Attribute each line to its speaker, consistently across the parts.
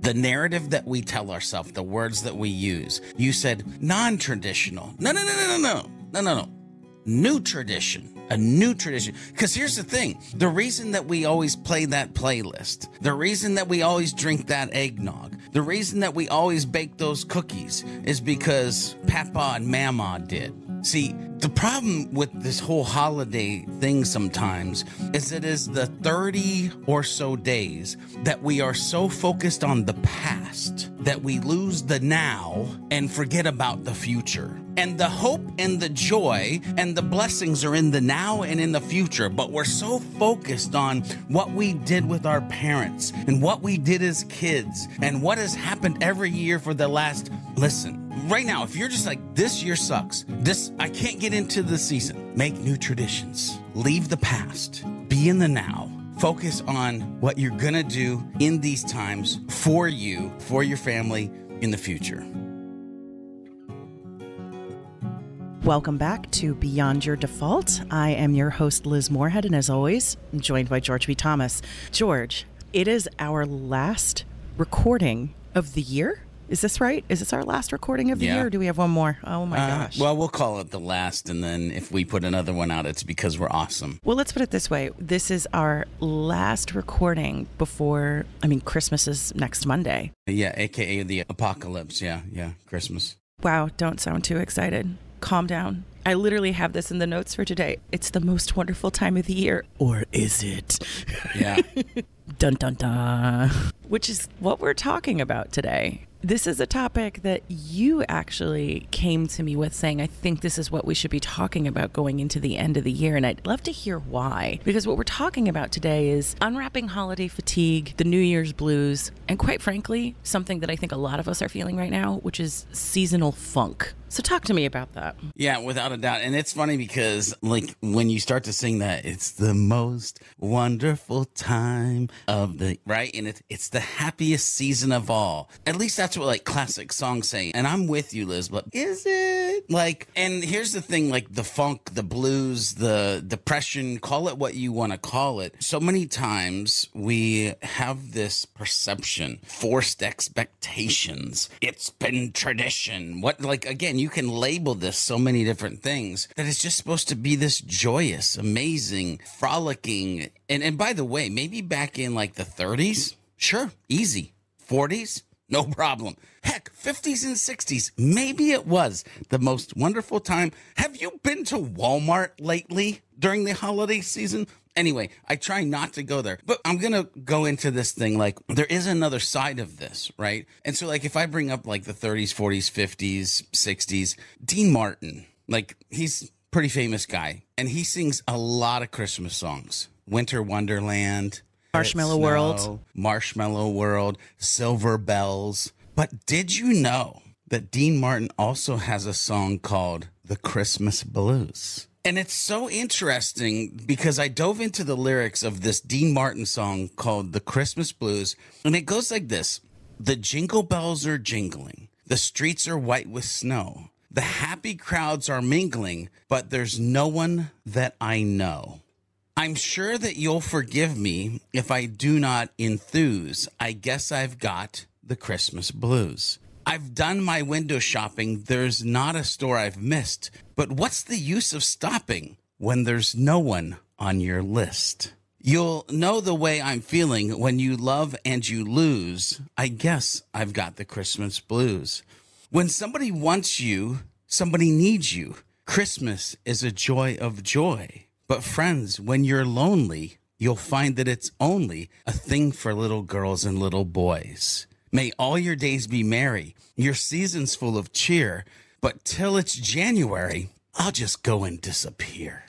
Speaker 1: the narrative that we tell ourselves, the words that we use. You said non traditional. No, no, no, no, no, no, no, no, no. New tradition, a new tradition. Because here's the thing the reason that we always play that playlist, the reason that we always drink that eggnog, the reason that we always bake those cookies is because Papa and Mama did. See, the problem with this whole holiday thing sometimes is it is the 30 or so days that we are so focused on the past that we lose the now and forget about the future. And the hope and the joy and the blessings are in the now and in the future, but we're so focused on what we did with our parents and what we did as kids and what has happened every year for the last, listen, right now, if you're just like, this year sucks, this, I can't get into the season, make new traditions, leave the past, be in the now. Focus on what you're gonna do in these times for you, for your family in the future.
Speaker 2: Welcome back to Beyond Your Default. I am your host, Liz Moorhead, and as always, I'm joined by George B. Thomas. George, it is our last recording of the year. Is this right? Is this our last recording of the
Speaker 1: Yeah.
Speaker 2: year, or do we have one more? Oh my
Speaker 1: Uh,
Speaker 2: gosh.
Speaker 1: well, we'll call it the last, and then if we put another one out, it's because we're awesome.
Speaker 2: Well, let's put it this way. This is our last recording before, I mean, Christmas is next Monday.
Speaker 1: Yeah, aka the apocalypse. Yeah, yeah, Christmas.
Speaker 2: Wow, don't sound too excited. Calm down. I literally have this in the notes for today. It's the most wonderful time of the year. Or is it?
Speaker 1: Yeah.
Speaker 2: Dun dun dun. Which is what we're talking about today. This is a topic that you actually came to me with saying, I think this is what we should be talking about going into the end of the year. And I'd love to hear why. Because what we're talking about today is unwrapping holiday fatigue, the New Year's blues, and quite frankly, something that I think a lot of us are feeling right now, which is seasonal funk. So talk to me about that.
Speaker 1: Yeah, without a doubt. And it's funny because like when you start to sing that, it's the most wonderful time of the right. And it's it's the happiest season of all. At least that's what like classic songs say. And I'm with you, Liz, but is it like and here's the thing, like the funk, the blues, the depression, call it what you want to call it. So many times we have this perception, forced expectations. It's been tradition. What like again, you can label this so many different things that it's just supposed to be this joyous, amazing, frolicking. And and by the way, maybe back in like the 30s, sure, easy. 40s, no problem. Heck, 50s and 60s, maybe it was the most wonderful time. Have you been to Walmart lately during the holiday season? Anyway, I try not to go there, but I'm going to go into this thing like there is another side of this, right? And so, like, if I bring up like the 30s, 40s, 50s, 60s, Dean Martin, like, he's pretty famous guy and he sings a lot of Christmas songs. Winter Wonderland,
Speaker 2: Marshmallow
Speaker 1: Snow,
Speaker 2: World.
Speaker 1: Marshmallow World, Silver Bells. But did you know that Dean Martin also has a song called The Christmas Blues? And it's so interesting because I dove into the lyrics of this Dean Martin song called The Christmas Blues, and it goes like this The jingle bells are jingling, the streets are white with snow, the happy crowds are mingling, but there's no one that I know. I'm sure that you'll forgive me if I do not enthuse. I guess I've got the Christmas blues. I've done my window shopping. There's not a store I've missed. But what's the use of stopping when there's no one on your list? You'll know the way I'm feeling when you love and you lose. I guess I've got the Christmas blues. When somebody wants you, somebody needs you. Christmas is a joy of joy. But friends, when you're lonely, you'll find that it's only a thing for little girls and little boys. May all your days be merry, your seasons full of cheer, but till it's January, I'll just go and disappear.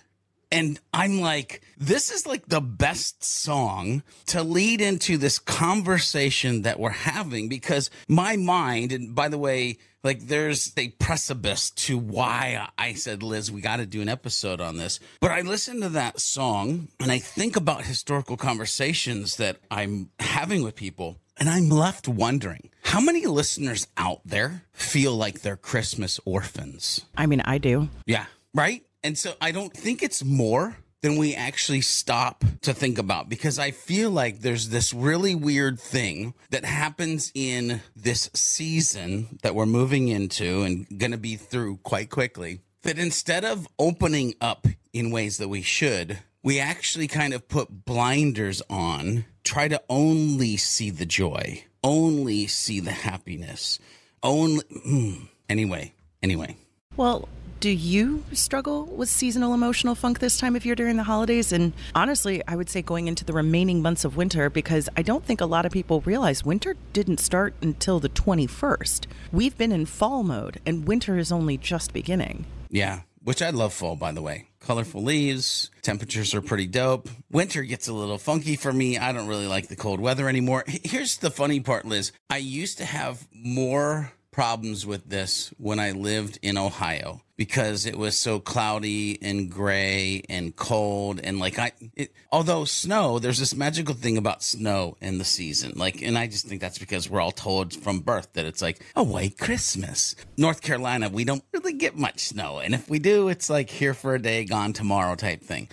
Speaker 1: And I'm like, this is like the best song to lead into this conversation that we're having because my mind, and by the way, like there's a precipice to why I said, Liz, we got to do an episode on this. But I listen to that song and I think about historical conversations that I'm having with people. And I'm left wondering how many listeners out there feel like they're Christmas orphans?
Speaker 2: I mean, I do.
Speaker 1: Yeah. Right. And so I don't think it's more. than we actually stop to think about because I feel like there's this really weird thing that happens in this season that we're moving into and going to be through quite quickly that instead of opening up in ways that we should, we actually kind of put blinders on, try to only see the joy, only see the happiness, only. Mm. Anyway, anyway.
Speaker 2: Well, do you struggle with seasonal emotional funk this time of year during the holidays? And honestly, I would say going into the remaining months of winter because I don't think a lot of people realize winter didn't start until the 21st. We've been in fall mode and winter is only just beginning.
Speaker 1: Yeah, which I love fall, by the way. Colorful leaves, temperatures are pretty dope. Winter gets a little funky for me. I don't really like the cold weather anymore. Here's the funny part, Liz. I used to have more problems with this when I lived in Ohio because it was so cloudy and gray and cold and like I it, although snow there's this magical thing about snow in the season like and I just think that's because we're all told from birth that it's like a white Christmas. North Carolina we don't really get much snow and if we do it's like here for a day gone tomorrow type thing.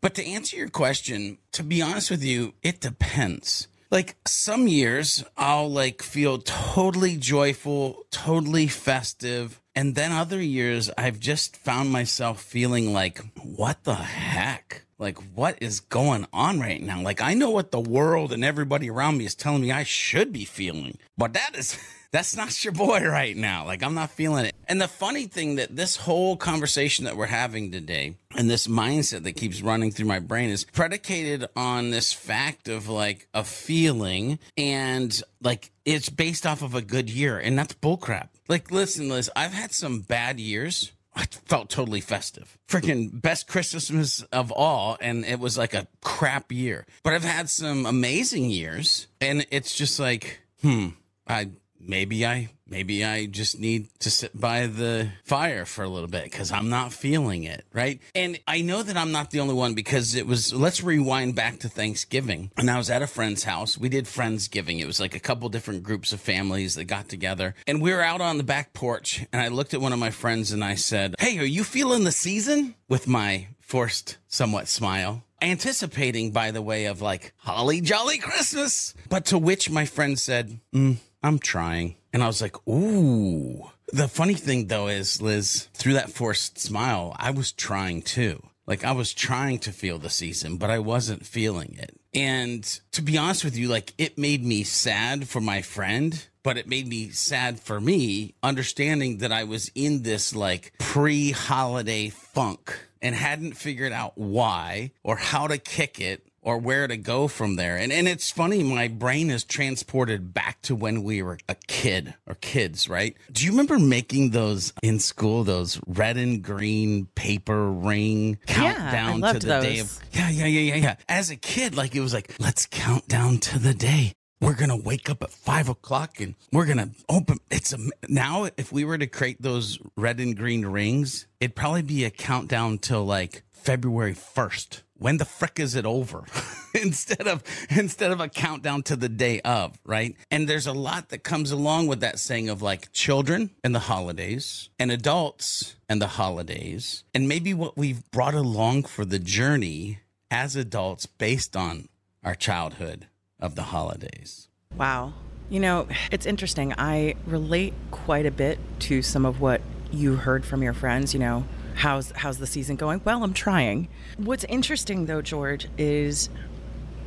Speaker 1: But to answer your question, to be honest with you, it depends like some years I'll like feel totally joyful, totally festive. And then other years I've just found myself feeling like, what the heck? Like, what is going on right now? Like, I know what the world and everybody around me is telling me I should be feeling, but that is. that's not your boy right now. Like, I'm not feeling it. And the funny thing that this whole conversation that we're having today and this mindset that keeps running through my brain is predicated on this fact of like a feeling and like it's based off of a good year. And that's bullcrap. Like, listen, Liz, I've had some bad years. I felt totally festive. Freaking best Christmas of all. And it was like a crap year. But I've had some amazing years. And it's just like, hmm, I maybe I maybe I just need to sit by the fire for a little bit because I'm not feeling it, right? And I know that I'm not the only one because it was let's rewind back to Thanksgiving. And I was at a friend's house. We did Friendsgiving. It was like a couple different groups of families that got together. And we were out on the back porch and I looked at one of my friends and I said, Hey, are you feeling the season? With my forced somewhat smile anticipating by the way of like holly jolly christmas but to which my friend said mm, I'm trying. And I was like, ooh. The funny thing though is, Liz, through that forced smile, I was trying too. Like I was trying to feel the season, but I wasn't feeling it. And to be honest with you, like it made me sad for my friend, but it made me sad for me, understanding that I was in this like pre holiday funk and hadn't figured out why or how to kick it or where to go from there. And and it's funny, my brain is transported back to when we were a kid or kids, right? Do you remember making those in school, those red and green paper ring countdown
Speaker 2: yeah,
Speaker 1: to the
Speaker 2: those.
Speaker 1: day of Yeah, yeah, yeah, yeah, yeah. As a kid, like it was like, let's count down to the day. We're gonna wake up at five o'clock and we're gonna open. It's a now. If we were to create those red and green rings, it'd probably be a countdown till like February first when the frick is it over? Instead of instead of a countdown to the day of right? And there's a lot that comes along with that saying of like children and the holidays and adults and the holidays. And maybe what we've brought along for the journey as adults based on our childhood of the holidays.
Speaker 2: Wow. You know it's interesting. I relate quite a bit to some of what you heard from your friends you know how's how's the season going? Well, I'm trying. What's interesting though, George, is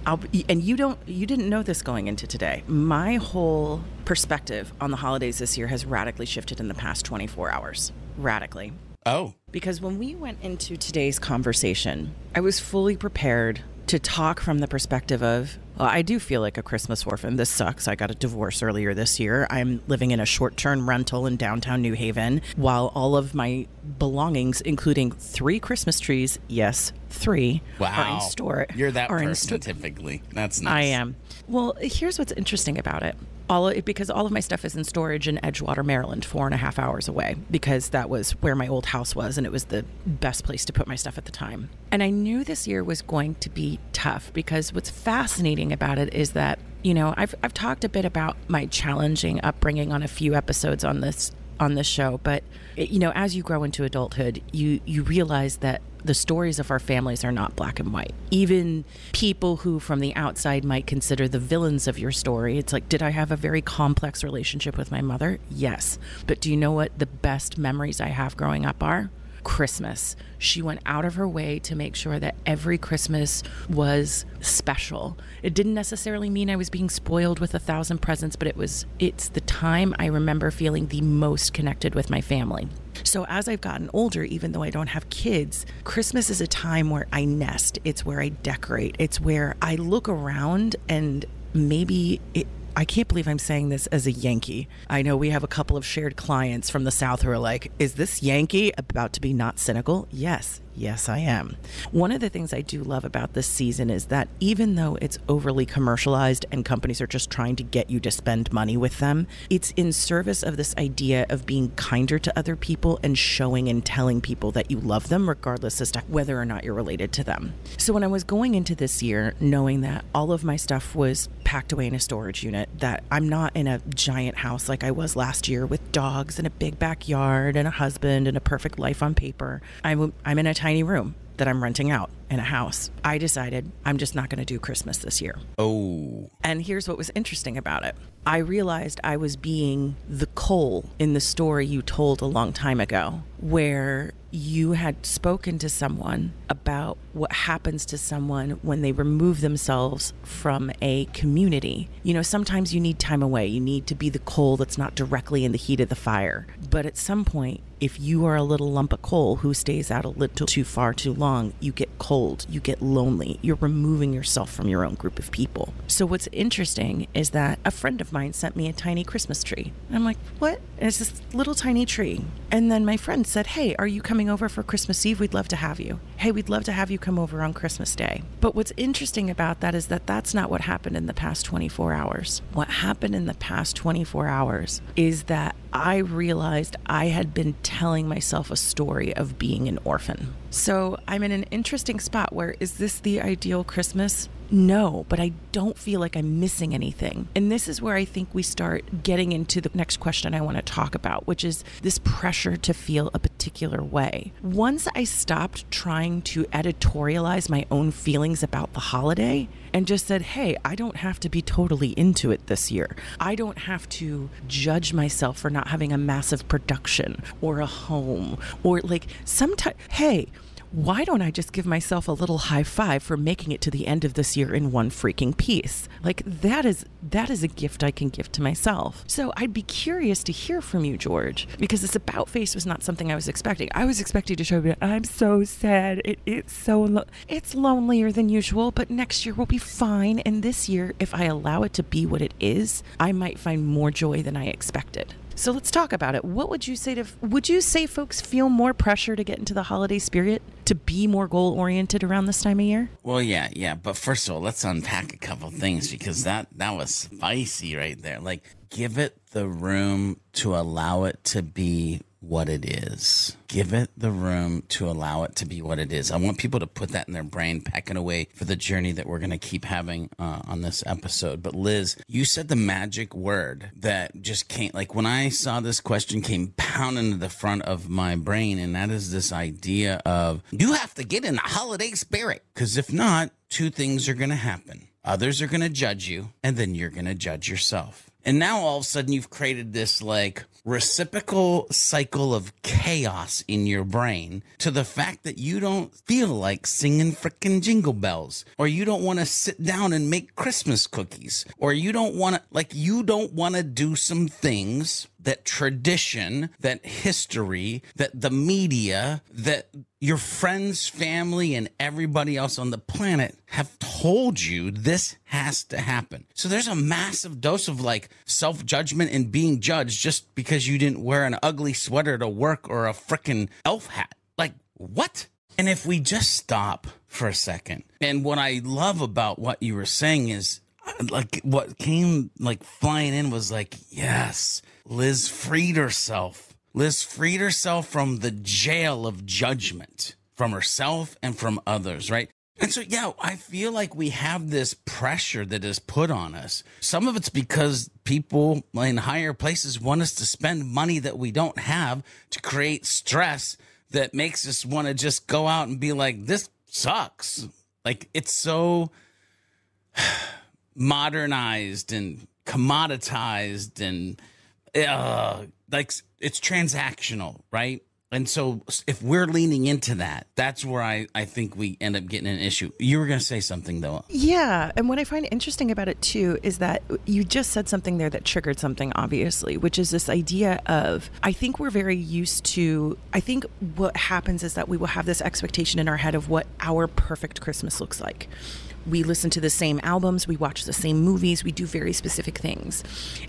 Speaker 2: I'll, and you don't you didn't know this going into today. My whole perspective on the holidays this year has radically shifted in the past 24 hours. Radically.
Speaker 1: Oh.
Speaker 2: Because when we went into today's conversation, I was fully prepared to talk from the perspective of well, I do feel like a Christmas orphan. This sucks. I got a divorce earlier this year. I'm living in a short term rental in downtown New Haven while all of my belongings, including three Christmas trees, yes, three,
Speaker 1: wow.
Speaker 2: are in store.
Speaker 1: You're that person
Speaker 2: sto-
Speaker 1: typically. That's nice.
Speaker 2: I am. Well, here's what's interesting about it. All because all of my stuff is in storage in Edgewater, Maryland, four and a half hours away, because that was where my old house was, and it was the best place to put my stuff at the time. And I knew this year was going to be tough because what's fascinating about it is that you know I've I've talked a bit about my challenging upbringing on a few episodes on this on this show, but you know as you grow into adulthood, you you realize that the stories of our families are not black and white. Even people who from the outside might consider the villains of your story, it's like, did I have a very complex relationship with my mother? Yes. But do you know what the best memories I have growing up are? Christmas. She went out of her way to make sure that every Christmas was special. It didn't necessarily mean I was being spoiled with a thousand presents, but it was it's the time I remember feeling the most connected with my family. So as I've gotten older, even though I don't have kids, Christmas is a time where I nest. It's where I decorate. It's where I look around and maybe it I can't believe I'm saying this as a Yankee. I know we have a couple of shared clients from the South who are like, is this Yankee about to be not cynical? Yes, Yes, I am. One of the things I do love about this season is that even though it's overly commercialized and companies are just trying to get you to spend money with them, it's in service of this idea of being kinder to other people and showing and telling people that you love them, regardless as to whether or not you're related to them. So when I was going into this year, knowing that all of my stuff was packed away in a storage unit, that I'm not in a giant house like I was last year with dogs and a big backyard and a husband and a perfect life on paper, I'm, I'm in a tiny room that I'm renting out in a house. I decided I'm just not going to do Christmas this year.
Speaker 1: Oh.
Speaker 2: And here's what was interesting about it I realized I was being the coal in the story you told a long time ago, where you had spoken to someone about what happens to someone when they remove themselves from a community. You know, sometimes you need time away. You need to be the coal that's not directly in the heat of the fire. But at some point, if you are a little lump of coal who stays out a little too far too long, you get cold, you get lonely, you're removing yourself from your own group of people. So, what's interesting is that a friend of mine sent me a tiny Christmas tree. I'm like, what? And it's this little tiny tree. And then my friend said, hey, are you coming over for Christmas Eve? We'd love to have you. Hey, we'd love to have you come over on Christmas Day. But what's interesting about that is that that's not what happened in the past 24 hours. What happened in the past 24 hours is that I realized I had been telling myself a story of being an orphan. So I'm in an interesting spot where is this the ideal Christmas? No, but I don't feel like I'm missing anything. And this is where I think we start getting into the next question I want to talk about, which is this pressure to feel a particular way. Once I stopped trying to editorialize my own feelings about the holiday and just said, hey, I don't have to be totally into it this year. I don't have to judge myself for not having a massive production or a home or like sometimes, hey, why don't I just give myself a little high five for making it to the end of this year in one freaking piece? Like that is that is a gift I can give to myself. So I'd be curious to hear from you, George, because this about face was not something I was expecting. I was expecting to show you I'm so sad. It, it's so lo- it's lonelier than usual, but next year will be fine. And this year, if I allow it to be what it is, I might find more joy than I expected. So let's talk about it. What would you say to would you say folks feel more pressure to get into the holiday spirit, to be more goal oriented around this time of year?
Speaker 1: Well, yeah, yeah, but first of all, let's unpack a couple things because that that was spicy right there. Like give it the room to allow it to be what it is. Give it the room to allow it to be what it is. I want people to put that in their brain, packing away for the journey that we're going to keep having uh, on this episode. But Liz, you said the magic word that just came, like when I saw this question came pounding to the front of my brain, and that is this idea of you have to get in the holiday spirit. Because if not, two things are going to happen. Others are going to judge you, and then you're going to judge yourself. And now all of a sudden you've created this like reciprocal cycle of chaos in your brain to the fact that you don't feel like singing frickin' jingle bells or you don't want to sit down and make Christmas cookies or you don't want to like you don't want to do some things that tradition, that history, that the media, that your friends, family, and everybody else on the planet have told you this has to happen. So there's a massive dose of like self judgment and being judged just because you didn't wear an ugly sweater to work or a freaking elf hat. Like, what? And if we just stop for a second, and what I love about what you were saying is uh, like what came like flying in was like, yes, Liz freed herself. Liz freed herself from the jail of judgment from herself and from others, right? And so, yeah, I feel like we have this pressure that is put on us. Some of it's because people in higher places want us to spend money that we don't have to create stress that makes us want to just go out and be like, this sucks. Like it's so modernized and commoditized and uh, like it's transactional, right? And so if we're leaning into that, that's where I, I think we end up getting an issue. You were going to say something though.
Speaker 2: Yeah. And what I find interesting about it too is that you just said something there that triggered something, obviously, which is this idea of I think we're very used to, I think what happens is that we will have this expectation in our head of what our perfect Christmas looks like we listen to the same albums, we watch the same movies, we do very specific things.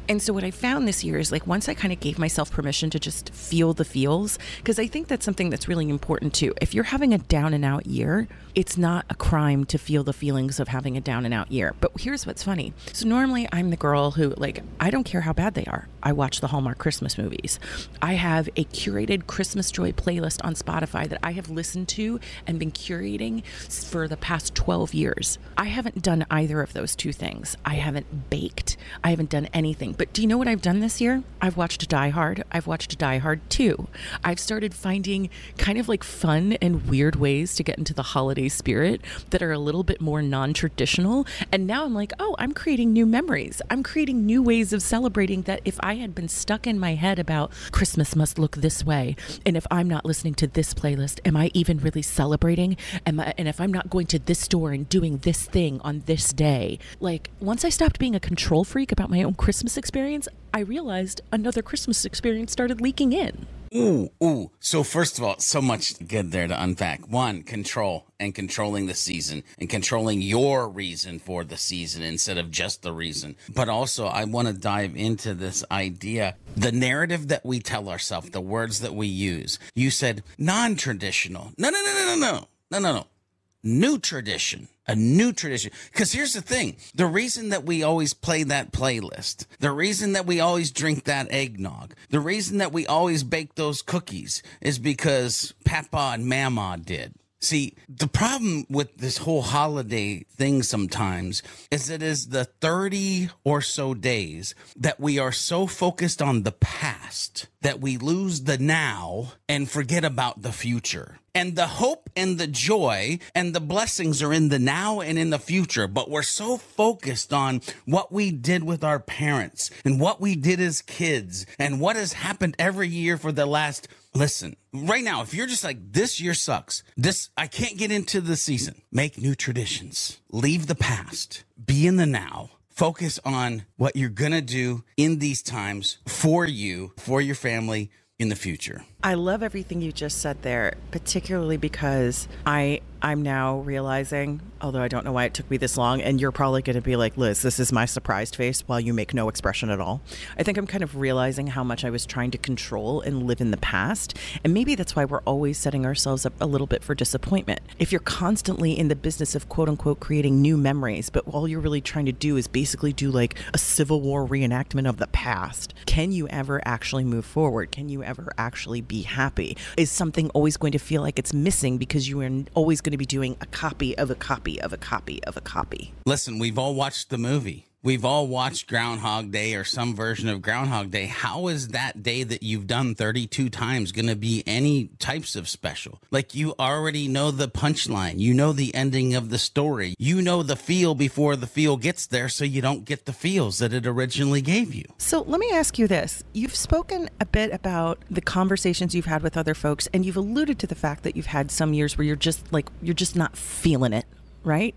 Speaker 2: And so what I found this year is like once I kind of gave myself permission to just feel the feels, because I think that's something that's really important too. If you're having a down and out year, it's not a crime to feel the feelings of having a down and out year. But here's what's funny. So normally I'm the girl who like I don't care how bad they are. I watch the Hallmark Christmas movies. I have a curated Christmas joy playlist on Spotify that I have listened to and been curating for the past 12 years. I haven't done either of those two things. I haven't baked. I haven't done anything. But do you know what I've done this year? I've watched Die Hard. I've watched Die Hard 2. I've started finding kind of like fun and weird ways to get into the holiday spirit that are a little bit more non traditional. And now I'm like, oh, I'm creating new memories. I'm creating new ways of celebrating that if I had been stuck in my head about Christmas must look this way, and if I'm not listening to this playlist, am I even really celebrating? Am I, and if I'm not going to this store and doing this this thing on this day. Like, once I stopped being a control freak about my own Christmas experience, I realized another Christmas experience started leaking in.
Speaker 1: Ooh, ooh. So first of all, so much good there to unpack. One, control and controlling the season and controlling your reason for the season instead of just the reason. But also, I want to dive into this idea, the narrative that we tell ourselves, the words that we use. You said non-traditional. No, no, no, no, no, no. No, no, no. New tradition a new tradition. Because here's the thing the reason that we always play that playlist, the reason that we always drink that eggnog, the reason that we always bake those cookies is because Papa and Mama did. See, the problem with this whole holiday thing sometimes is it is the 30 or so days that we are so focused on the past that we lose the now and forget about the future. And the hope and the joy and the blessings are in the now and in the future. But we're so focused on what we did with our parents and what we did as kids and what has happened every year for the last Listen, right now, if you're just like, this year sucks, this, I can't get into the season, make new traditions, leave the past, be in the now, focus on what you're going to do in these times for you, for your family in the future.
Speaker 2: I love everything you just said there, particularly because I I'm now realizing, although I don't know why it took me this long, and you're probably going to be like, Liz, this is my surprised face while you make no expression at all. I think I'm kind of realizing how much I was trying to control and live in the past. And maybe that's why we're always setting ourselves up a little bit for disappointment. If you're constantly in the business of quote unquote creating new memories, but all you're really trying to do is basically do like a Civil War reenactment of the past, can you ever actually move forward? Can you ever actually be happy? Is something always going to feel like it's missing because you are always going to be doing a copy of a copy of a copy of a copy?
Speaker 1: Listen, we've all watched the movie. We've all watched Groundhog Day or some version of Groundhog Day. How is that day that you've done 32 times going to be any types of special? Like you already know the punchline. You know the ending of the story. You know the feel before the feel gets there so you don't get the feels that it originally gave you.
Speaker 2: So let me ask you this. You've spoken a bit about the conversations you've had with other folks and you've alluded to the fact that you've had some years where you're just like you're just not feeling it, right?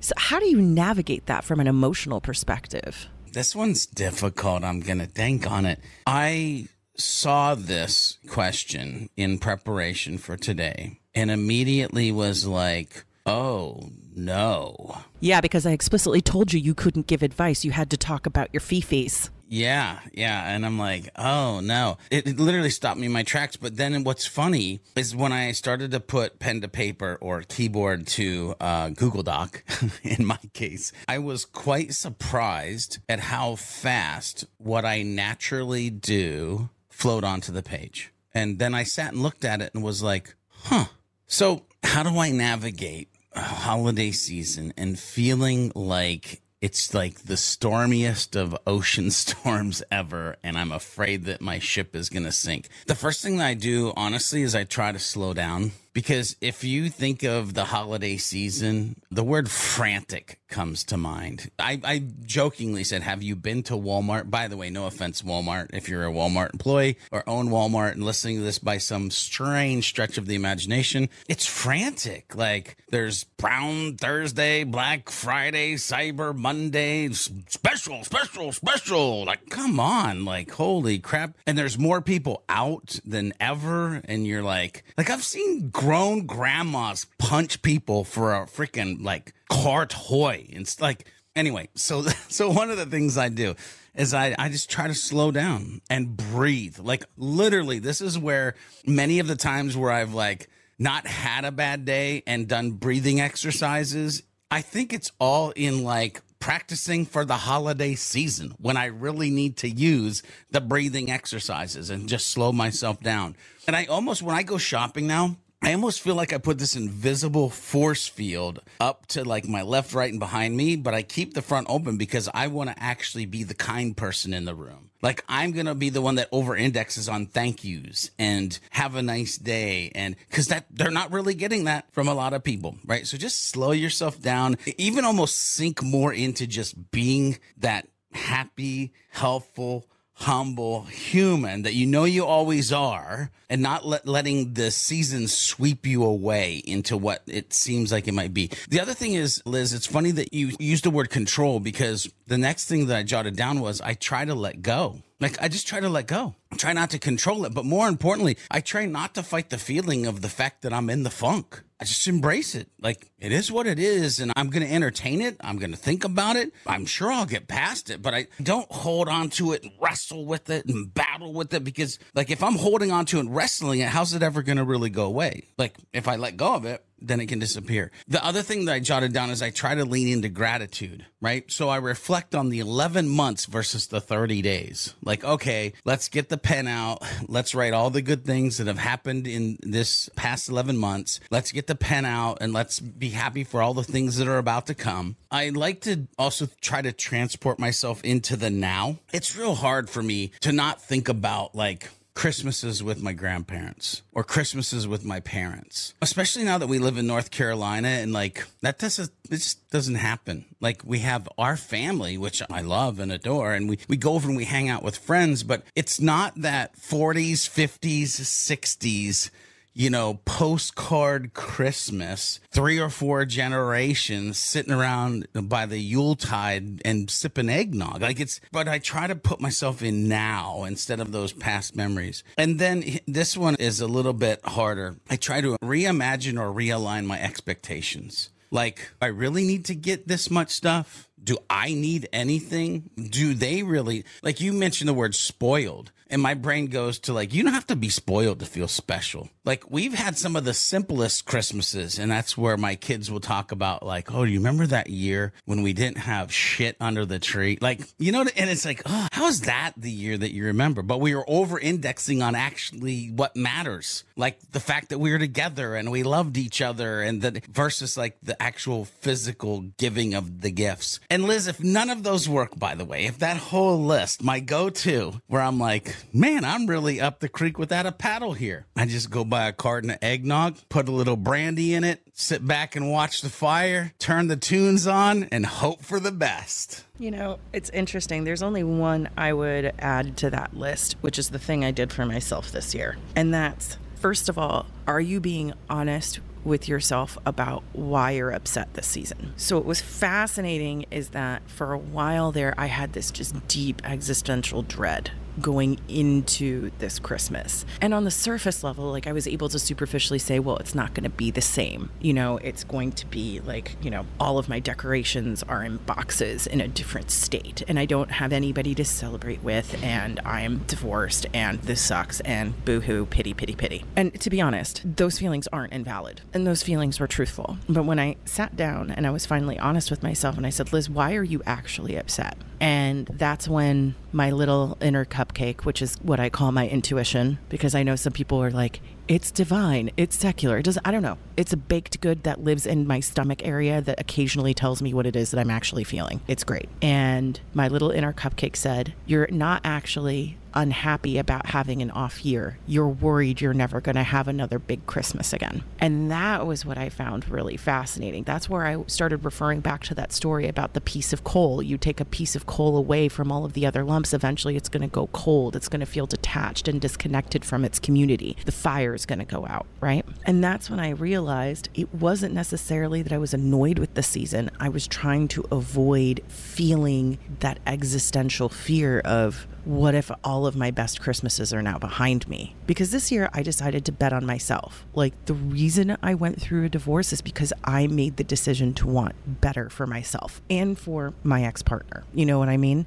Speaker 2: So, how do you navigate that from an emotional perspective?
Speaker 1: This one's difficult. I'm going to think on it. I saw this question in preparation for today and immediately was like, oh no.
Speaker 2: Yeah, because I explicitly told you you couldn't give advice. You had to talk about your fifis.
Speaker 1: Yeah, yeah. And I'm like, oh no. It, it, literally stopped me in my tracks. But then what's funny is when I started to put pen to paper or keyboard to uh, Google Doc, in my case, I was quite surprised at how fast what I naturally do flowed onto the page. And then I sat and looked at it and was like, huh. So, how do I navigate holiday season and feeling like It's like the stormiest of ocean storms ever, and I'm afraid that my ship is going to sink. The first thing that I do, honestly, is I try to slow down. Because if you think of the holiday season, the word frantic comes to mind. I, I, jokingly said, Have you been to Walmart? By the way, no offense, Walmart, if you're a Walmart employee or own Walmart and listening to this by some strange stretch of the imagination, it's frantic. Like there's Brown Thursday, Black Friday, Cyber Monday, special, special, special. Like, come on. Like, holy crap. And there's more people out than ever. And you're like, like, I've seen grown grandmas punch people for a freaking like car toy. It's like, anyway, so, so one of the things I do is I, I just try to slow down and breathe. Like literally, this is where many of the times where I've like not had a bad day and done breathing exercises, I think it's all in like practicing for the holiday season when I really need to use the breathing exercises and just slow myself down. And I almost, when I go shopping now, I almost feel like I put this invisible force field up to like my left, right, and behind me, but I keep the front open because I want to actually be the kind person in the room. Like I'm to be the one that over indexes on thank yous and have a nice day. And cause that they're not really getting that from a lot of people, right? So just slow yourself down, even almost sink more into just being that happy, helpful, humble human that you know you always are and not let, letting the season sweep you away into what it seems like it might be. The other thing is, Liz, it's funny that you used the word control because the next thing that I jotted down was I try to let go. Like I just try to let go. Try not to control it. But more importantly, I try not to fight the feeling of the fact that I'm in the funk. I just embrace it. Like it is what it is. And I'm going to entertain it. I'm going to think about it. I'm sure I'll get past it, but I don't hold on to it and wrestle with it and battle with it because like if I'm holding on to it and wrestling it, how's it ever going to really go away? Like if I let go of it, then it can disappear. The other thing that I jotted down is I try to lean into gratitude, right? So I reflect on the 11 months versus the 30 days. Like, okay, let's get the pen out. Let's write all the good things that have happened in this past 11 months. Let's get the pen out and let's be happy for all the things that are about to come. I like to also try to transport myself into the now. It's real hard for me to not think about like, Christmases with my grandparents or Christmases with my parents. Especially now that we live in North Carolina and like that doesn't it just doesn't happen. Like we have our family, which I love and adore, and we, we go over and we hang out with friends, but it's not that 40s, 50s, 60s you know, postcard Christmas, three or four generations sitting around by the Yuletide and sipping eggnog. Like it's, but I try to put myself in now instead of those past memories. And then this one is a little bit harder. I try to reimagine or realign my expectations. Like, I really need to get this much stuff? Do I need anything? Do they really, like you mentioned the word spoiled and my brain goes to like, you don't have to be spoiled to feel special. Like we've had some of the simplest Christmases, and that's where my kids will talk about like, oh, do you remember that year when we didn't have shit under the tree? Like, you know, and it's like, oh, how is that the year that you remember? But we were over indexing on actually what matters, like the fact that we were together and we loved each other, and that versus like the actual physical giving of the gifts. And Liz, if none of those work, by the way, if that whole list, my go to, where I'm like, man, I'm really up the creek without a paddle here. I just go buy a carton of eggnog, put a little brandy in it, sit back and watch the fire, turn the tunes on, and hope for the best.
Speaker 2: You know, it's interesting. There's only one I would add to that list, which is the thing I did for myself this year. And that's, first of all, are you being honest with yourself about why you're upset this season. So, what was fascinating is that for a while there, I had this just deep existential dread going into this Christmas. And on the surface level, like I was able to superficially say, well, it's not going to be the same. You know, it's going to be like, you know, all of my decorations are in boxes in a different state and I don't have anybody to celebrate with and I'm divorced and this sucks and boohoo, pity, pity, pity. And to be honest, those feelings aren't invalid and those feelings were truthful. But when I sat down and I was finally honest with myself and I said, Liz, why are you actually upset? And that's when my little inner cupcake, which is what I call my intuition, because I know some people are like, It's divine. It's secular. It does I don't know. It's a baked good that lives in my stomach area that occasionally tells me what it is that I'm actually feeling. It's great. And my little inner cupcake said, "You're not actually unhappy about having an off year. You're worried you're never going to have another big Christmas again. And that was what I found really fascinating. That's where I started referring back to that story about the piece of coal. You take a piece of coal away from all of the other lumps, eventually it's going to go cold. It's going to feel detached and disconnected from its community. The fire is going to go out, right? And that's when I realized it wasn't necessarily that I was annoyed with the season. I was trying to avoid feeling that existential fear of what if all of my best Christmases are now behind me? Because this year I decided to bet on myself. Like the reason I went through a divorce is because I made the decision to want better for myself and for my ex partner. You know what I mean?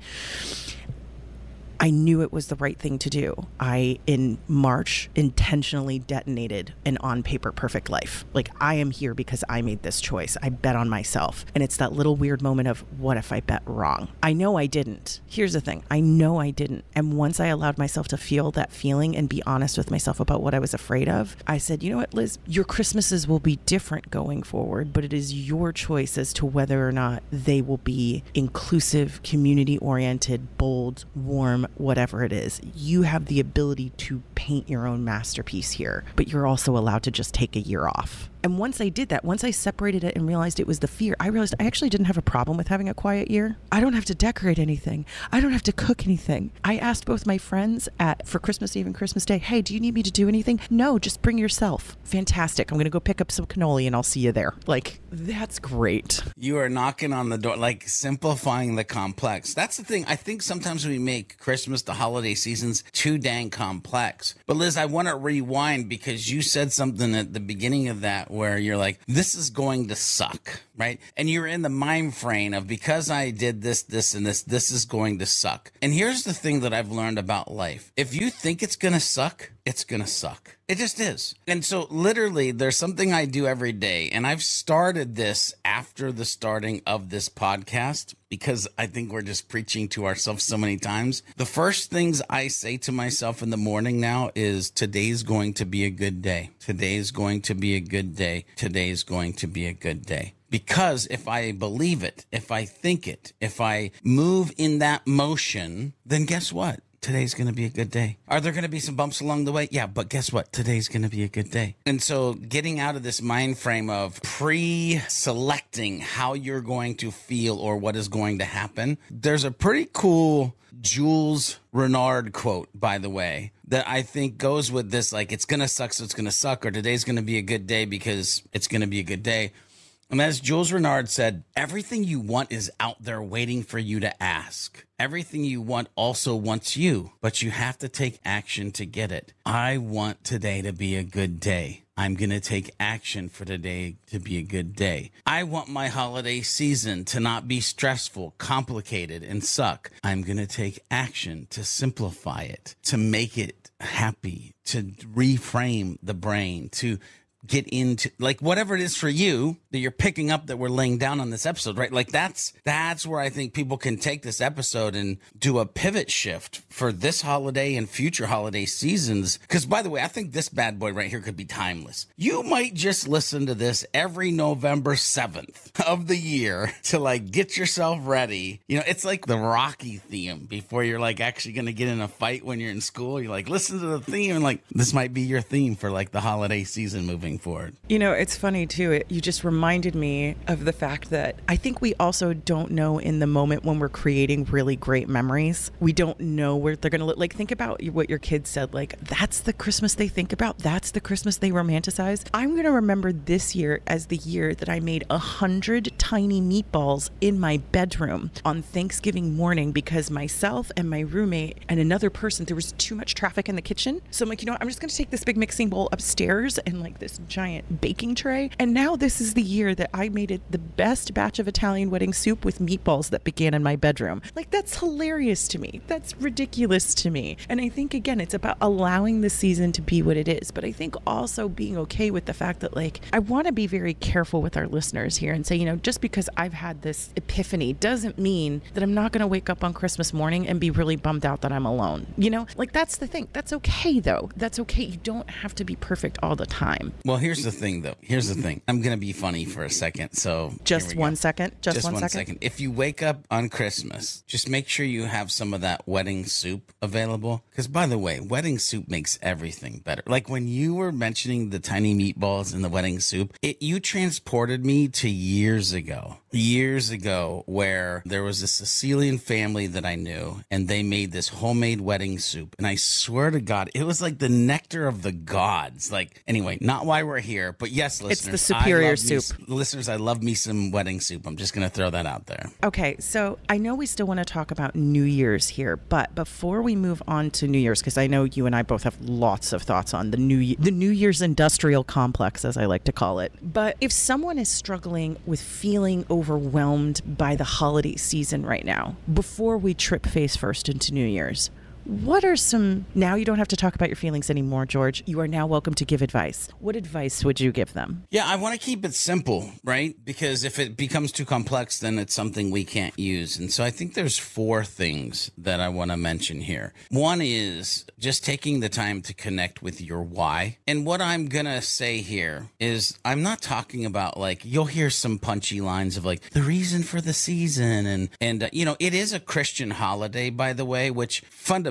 Speaker 2: I knew it was the right thing to do. I, in March, intentionally detonated an on paper perfect life. Like, I am here because I made this choice. I bet on myself. And it's that little weird moment of, what if I bet wrong? I know I didn't. Here's the thing I know I didn't. And once I allowed myself to feel that feeling and be honest with myself about what I was afraid of, I said, you know what, Liz, your Christmases will be different going forward, but it is your choice as to whether or not they will be inclusive, community oriented, bold, warm, whatever it is. You have the ability to paint your own masterpiece here, but you're also allowed to just take a year off. And once I did that, once I separated it and realized it was the fear, I realized I actually didn't have a problem with having a quiet year. I don't have to decorate anything. I don't have to cook anything. I asked both my friends at for Christmas Eve and Christmas Day, "Hey, do you need me to do anything?" No, just bring yourself. Fantastic. I'm going to go pick up some cannoli and I'll see you there. Like, that's great.
Speaker 1: You are knocking on the door, like simplifying the complex. That's the thing. I think sometimes we make Christmas, the holiday seasons, too dang complex. But Liz, I want to rewind because you said something at the beginning of that where you're like, this is going to suck, right? And you're in the mind frame of because I did this, this, and this, this is going to suck. And here's the thing that I've learned about life. If you think it's going to suck, it's going to suck. It just is. And so, literally, there's something I do every day. And I've started this after the starting of this podcast because I think we're just preaching to ourselves so many times. The first things I say to myself in the morning now is today's going to be a good day. Today's going to be a good day. Today's going to be a good day. Because if I believe it, if I think it, if I move in that motion, then guess what? Today's going to be a good day. Are there going to be some bumps along the way? Yeah, but guess what? Today's going to be a good day. And so getting out of this mind frame of pre selecting how you're going to feel or what is going to happen, there's a pretty cool Jules Renard quote, by the way, that I think goes with this like, it's going to suck, so it's going to suck, or today's going to be a good day because it's going to be a good day. And as Jules Renard said, everything you want is out there waiting for you to ask. Everything you want also wants you, but you have to take action to get it. I want today to be a good day. I'm going to take action for today to be a good day. I want my holiday season to not be stressful, complicated, and suck. I'm going to take action to simplify it, to make it happy, to reframe the brain, to get into like whatever it is for you that you're picking up that we're laying down on this episode right? Like that's that's where i think people can take this episode and do a pivot shift for this holiday and future holiday seasons. Because by the way i think this bad boy right here could be timeless. You might just listen to this every november 7th of the year to like get yourself ready. You know it's like the rocky theme before you're like actually gonna get in a fight when you're in school. You're like listen to the theme and like this might be your theme for like the holiday season moving forward.
Speaker 2: You know, it's funny too. It, you just reminded me of the fact that I think we also don't know in the moment when we're creating really great memories. We don't know where they're going to look. Like, think about what your kids said. Like, that's the Christmas they think about. That's the Christmas they romanticize. I'm going to remember this year as the year that I made a hundred tiny meatballs in my bedroom on Thanksgiving morning because myself and my roommate and another person, there was too much traffic in the kitchen. So I'm like, you know what? I'm just going to take this big mixing bowl upstairs and like this giant baking tray. And now this is the year that I made it the best batch of Italian wedding soup with meatballs that began in my bedroom. Like, that's hilarious to me. That's ridiculous to me. And I think, again, it's about allowing the season to be what it is. But I think also being okay with the fact that, like, I want to be very careful with our listeners here and say, you know, just because I've had this epiphany doesn't mean that I'm not going to wake up on Christmas morning and be really bummed out that I'm alone. You know, like, that's the thing. That's okay, though. That's okay. You don't have to be perfect all the time.
Speaker 1: Well, here's the thing, though. Here's the thing. I'm gonna be funny for a second. So
Speaker 2: Just one
Speaker 1: go.
Speaker 2: second. Just,
Speaker 1: Just
Speaker 2: one,
Speaker 1: one
Speaker 2: second.
Speaker 1: second. If you wake up on Christmas, just make sure you have some of that wedding soup available. Because, by the way, wedding soup makes everything better. Like when you were mentioning the tiny meatballs in the wedding soup, it you transported me to years ago. Years ago, where there was a Sicilian family that I knew, and they made this homemade wedding soup. And I swear to God, it was like the nectar of the gods. Like, anyway, not why we're here, but yes, listeners.
Speaker 2: It's the superior
Speaker 1: love me
Speaker 2: soup.
Speaker 1: listeners, I love me some wedding soup. I'm just going to throw that out there.
Speaker 2: Okay, so I know we still want to talk about New Year's here, but before we move on to New Year's, because I know you and I both have lots of thoughts on the New the New Year's industrial complex, as I like to call it. But if someone is struggling with feeling overwhelmed by the holiday season right now, before we trip face first into New Year's, what are some now you don't have to talk about your feelings anymore, George. You are now welcome to give advice. What advice would you give them?
Speaker 1: Yeah, I want to keep it simple, right? Because if it becomes too complex, then it's something we can't use. And so I think there's four things that I want to mention here. One is just taking the time to connect with your why. And what I'm going to say here is I'm not talking about like you'll hear some punchy lines of like the reason for the season and and uh, you know, it is a Christian holiday by the way, which fundamentally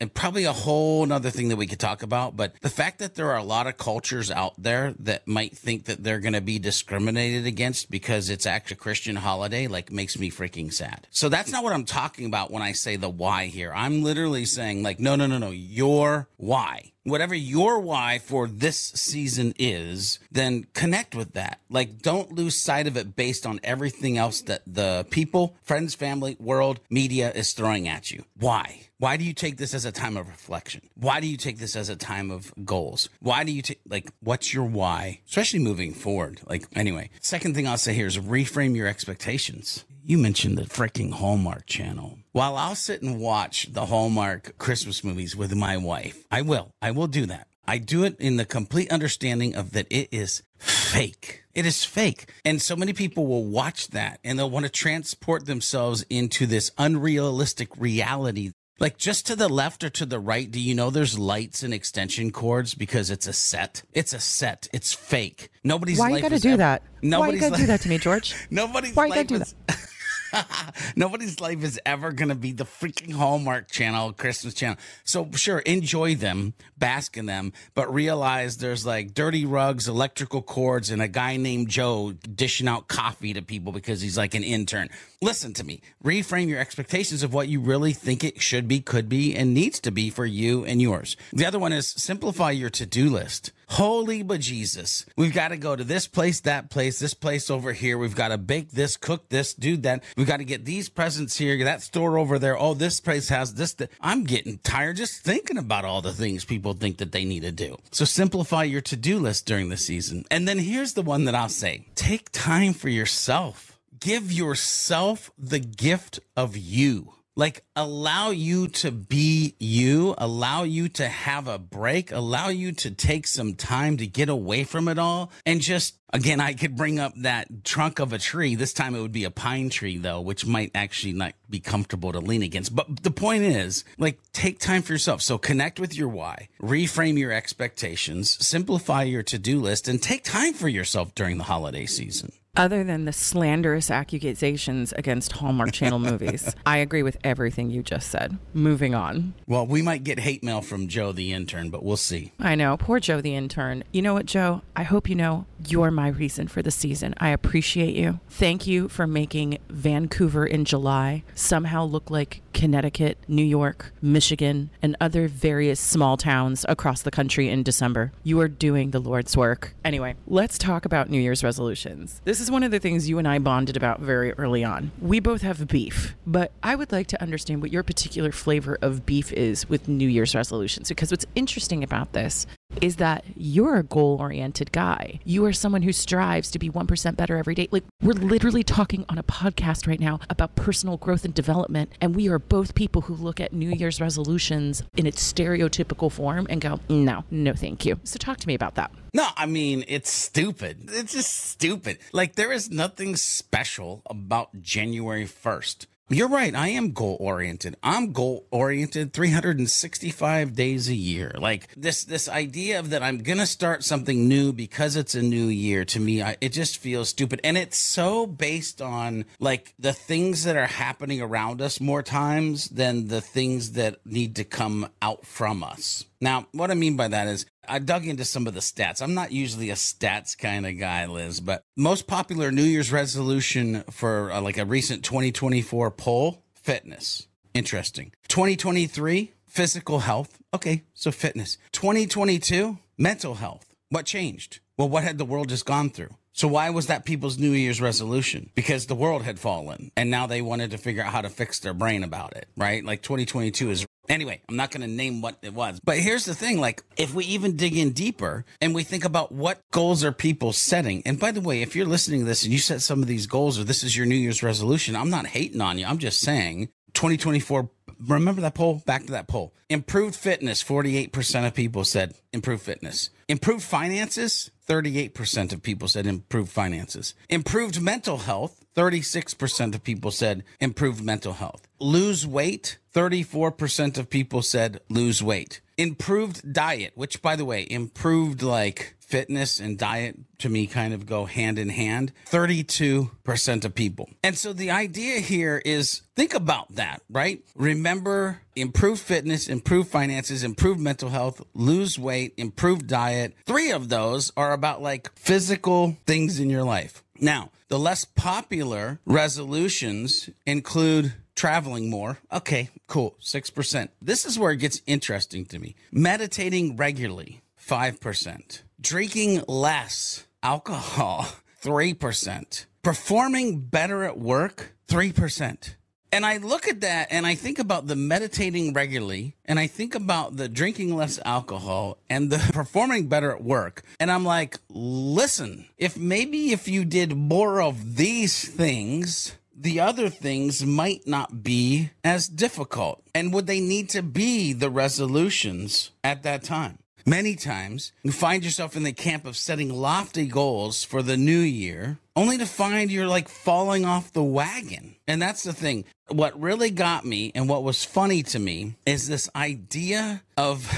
Speaker 1: and probably a whole nother thing that we could talk about, but the fact that there are a lot of cultures out there that might think that they're going to be discriminated against because it's actually a Christian holiday like makes me freaking sad. So that's not what I'm talking about when I say the why here. I'm literally saying like no no no no, your why whatever your why for this season is, then connect with that. Like, don't lose sight of it based on everything else that the people, friends, family, world, media is throwing at you. Why? Why do you take this as a time of reflection? Why do you take this as a time of goals? Why do you take, like, what's your why? Especially moving forward. Like, anyway, second thing I'll say here is reframe your expectations. You mentioned the freaking Hallmark channel. While I'll sit and watch the Hallmark Christmas movies with my wife, I will. I will do that. I do it in the complete understanding of that it is fake. It is fake. And so many people will watch that and they'll want to transport themselves into this unrealistic reality. Like just to the left or to the right, do you know there's lights and extension cords because it's a set? It's a set. It's fake. Nobody's
Speaker 2: Why you got to do
Speaker 1: ever-
Speaker 2: that? Why you
Speaker 1: Nobody's
Speaker 2: got to
Speaker 1: li-
Speaker 2: do that to me, George?
Speaker 1: Nobody's
Speaker 2: Why you gotta do
Speaker 1: is, Nobody's life is ever going to be the freaking Hallmark channel, Christmas channel. So, sure, enjoy them, bask in them, but realize there's like dirty rugs, electrical cords, and a guy named Joe dishing out coffee to people because he's like an intern. Listen to me. Reframe your expectations of what you really think it should be, could be, and needs to be for you and yours. The other one is simplify your to do list. Holy bejesus. We've got to go to this place, that place, this place over here. We've got to bake this, cook this, do that. We've got to get these presents here, that store over there. Oh, this place has this. th- I'm getting tired just thinking about all the things people think that they need to do. So simplify your to do list during the season. And then here's the one that I'll say take time for yourself. Give yourself the gift of you. Like allow you to be you allow you to have a break allow you to take some time to get away from it all. And just again i could bring up that trunk of a tree. This time it would be a pine tree though which might actually not be comfortable to lean against. But the point is like take time for yourself. So connect with your why reframe your expectations simplify your to-do list and take time for yourself during the holiday season
Speaker 2: Other than the slanderous accusations against Hallmark Channel movies, I agree with everything you just said. Moving on.
Speaker 1: well we might get hate mail from joe the intern but we'll see
Speaker 2: I know, poor Joe the intern. You know what, Joe? I hope you know you're my reason for the season. I appreciate you. Thank you for making Vancouver in July somehow look like Connecticut, New York, Michigan, and other various small towns across the country in December. You are doing the Lord's work. Anyway, let's talk about New Year's resolutions. This is one of the things you and I bonded about very early on. We both have beef, but I would like to understand what your particular flavor of beef is with New Year's resolutions because what's interesting about this is that you're a goal oriented guy. You are someone who strives to be 1% better every day. Like, we're literally talking on a podcast right now about personal growth and development. And we are both people who look at New Year's resolutions in its stereotypical form and go, no, no, thank you. So, talk to me about that.
Speaker 1: No, I mean, it's stupid. It's just stupid. Like, there is nothing special about January 1st. You're right. I am goal oriented. I'm goal oriented 365 days a year. Like this, this idea of that I'm going to start something new because it's a new year to me, I, it just feels stupid. And it's so based on like the things that are happening around us more times than the things that need to come out from us. Now, what I mean by that is I dug into some of the stats. I'm not usually a stats kind of guy, Liz, but most popular New Year's resolution for uh, like a recent 2024 poll fitness. Interesting. 2023 physical health. Okay, so fitness. 2022 mental health. What changed? Well, what had the world just gone through? So why was that people's New Year's resolution? Because the world had fallen and now they wanted to figure out how to fix their brain about it, right? Like 2022 is Anyway, I'm not going to name what it was. But here's the thing like, if we even dig in deeper and we think about what goals are people setting, and by the way, if you're listening to this and you set some of these goals or this is your New Year's resolution, I'm not hating on you. I'm just saying 2024 remember that poll? Back to that poll. Improved fitness, 48% of people said improved fitness. Improved finances, 38% of people said improved finances. Improved mental health, 36% of people said improved mental health. Lose weight, 34% of people said lose weight. Improved diet, which by the way, improved like fitness and diet to me kind of go hand in hand 32% of people. And so the idea here is think about that, right? Remember improve fitness, improve finances, improve mental health, lose weight, improve diet. Three of those are about like physical things in your life. Now, the less popular resolutions include traveling more. Okay, cool. 6%. This is where it gets interesting to me. Meditating regularly, 5%. Drinking less alcohol, 3%. Performing better at work, 3%. And I look at that and I think about the meditating regularly and I think about the drinking less alcohol and the performing better at work. And I'm like, listen, if maybe if you did more of these things, the other things might not be as difficult. And would they need to be the resolutions at that time? Many times you find yourself in the camp of setting lofty goals for the new year, only to find you're like falling off the wagon. And that's the thing. What really got me and what was funny to me is this idea of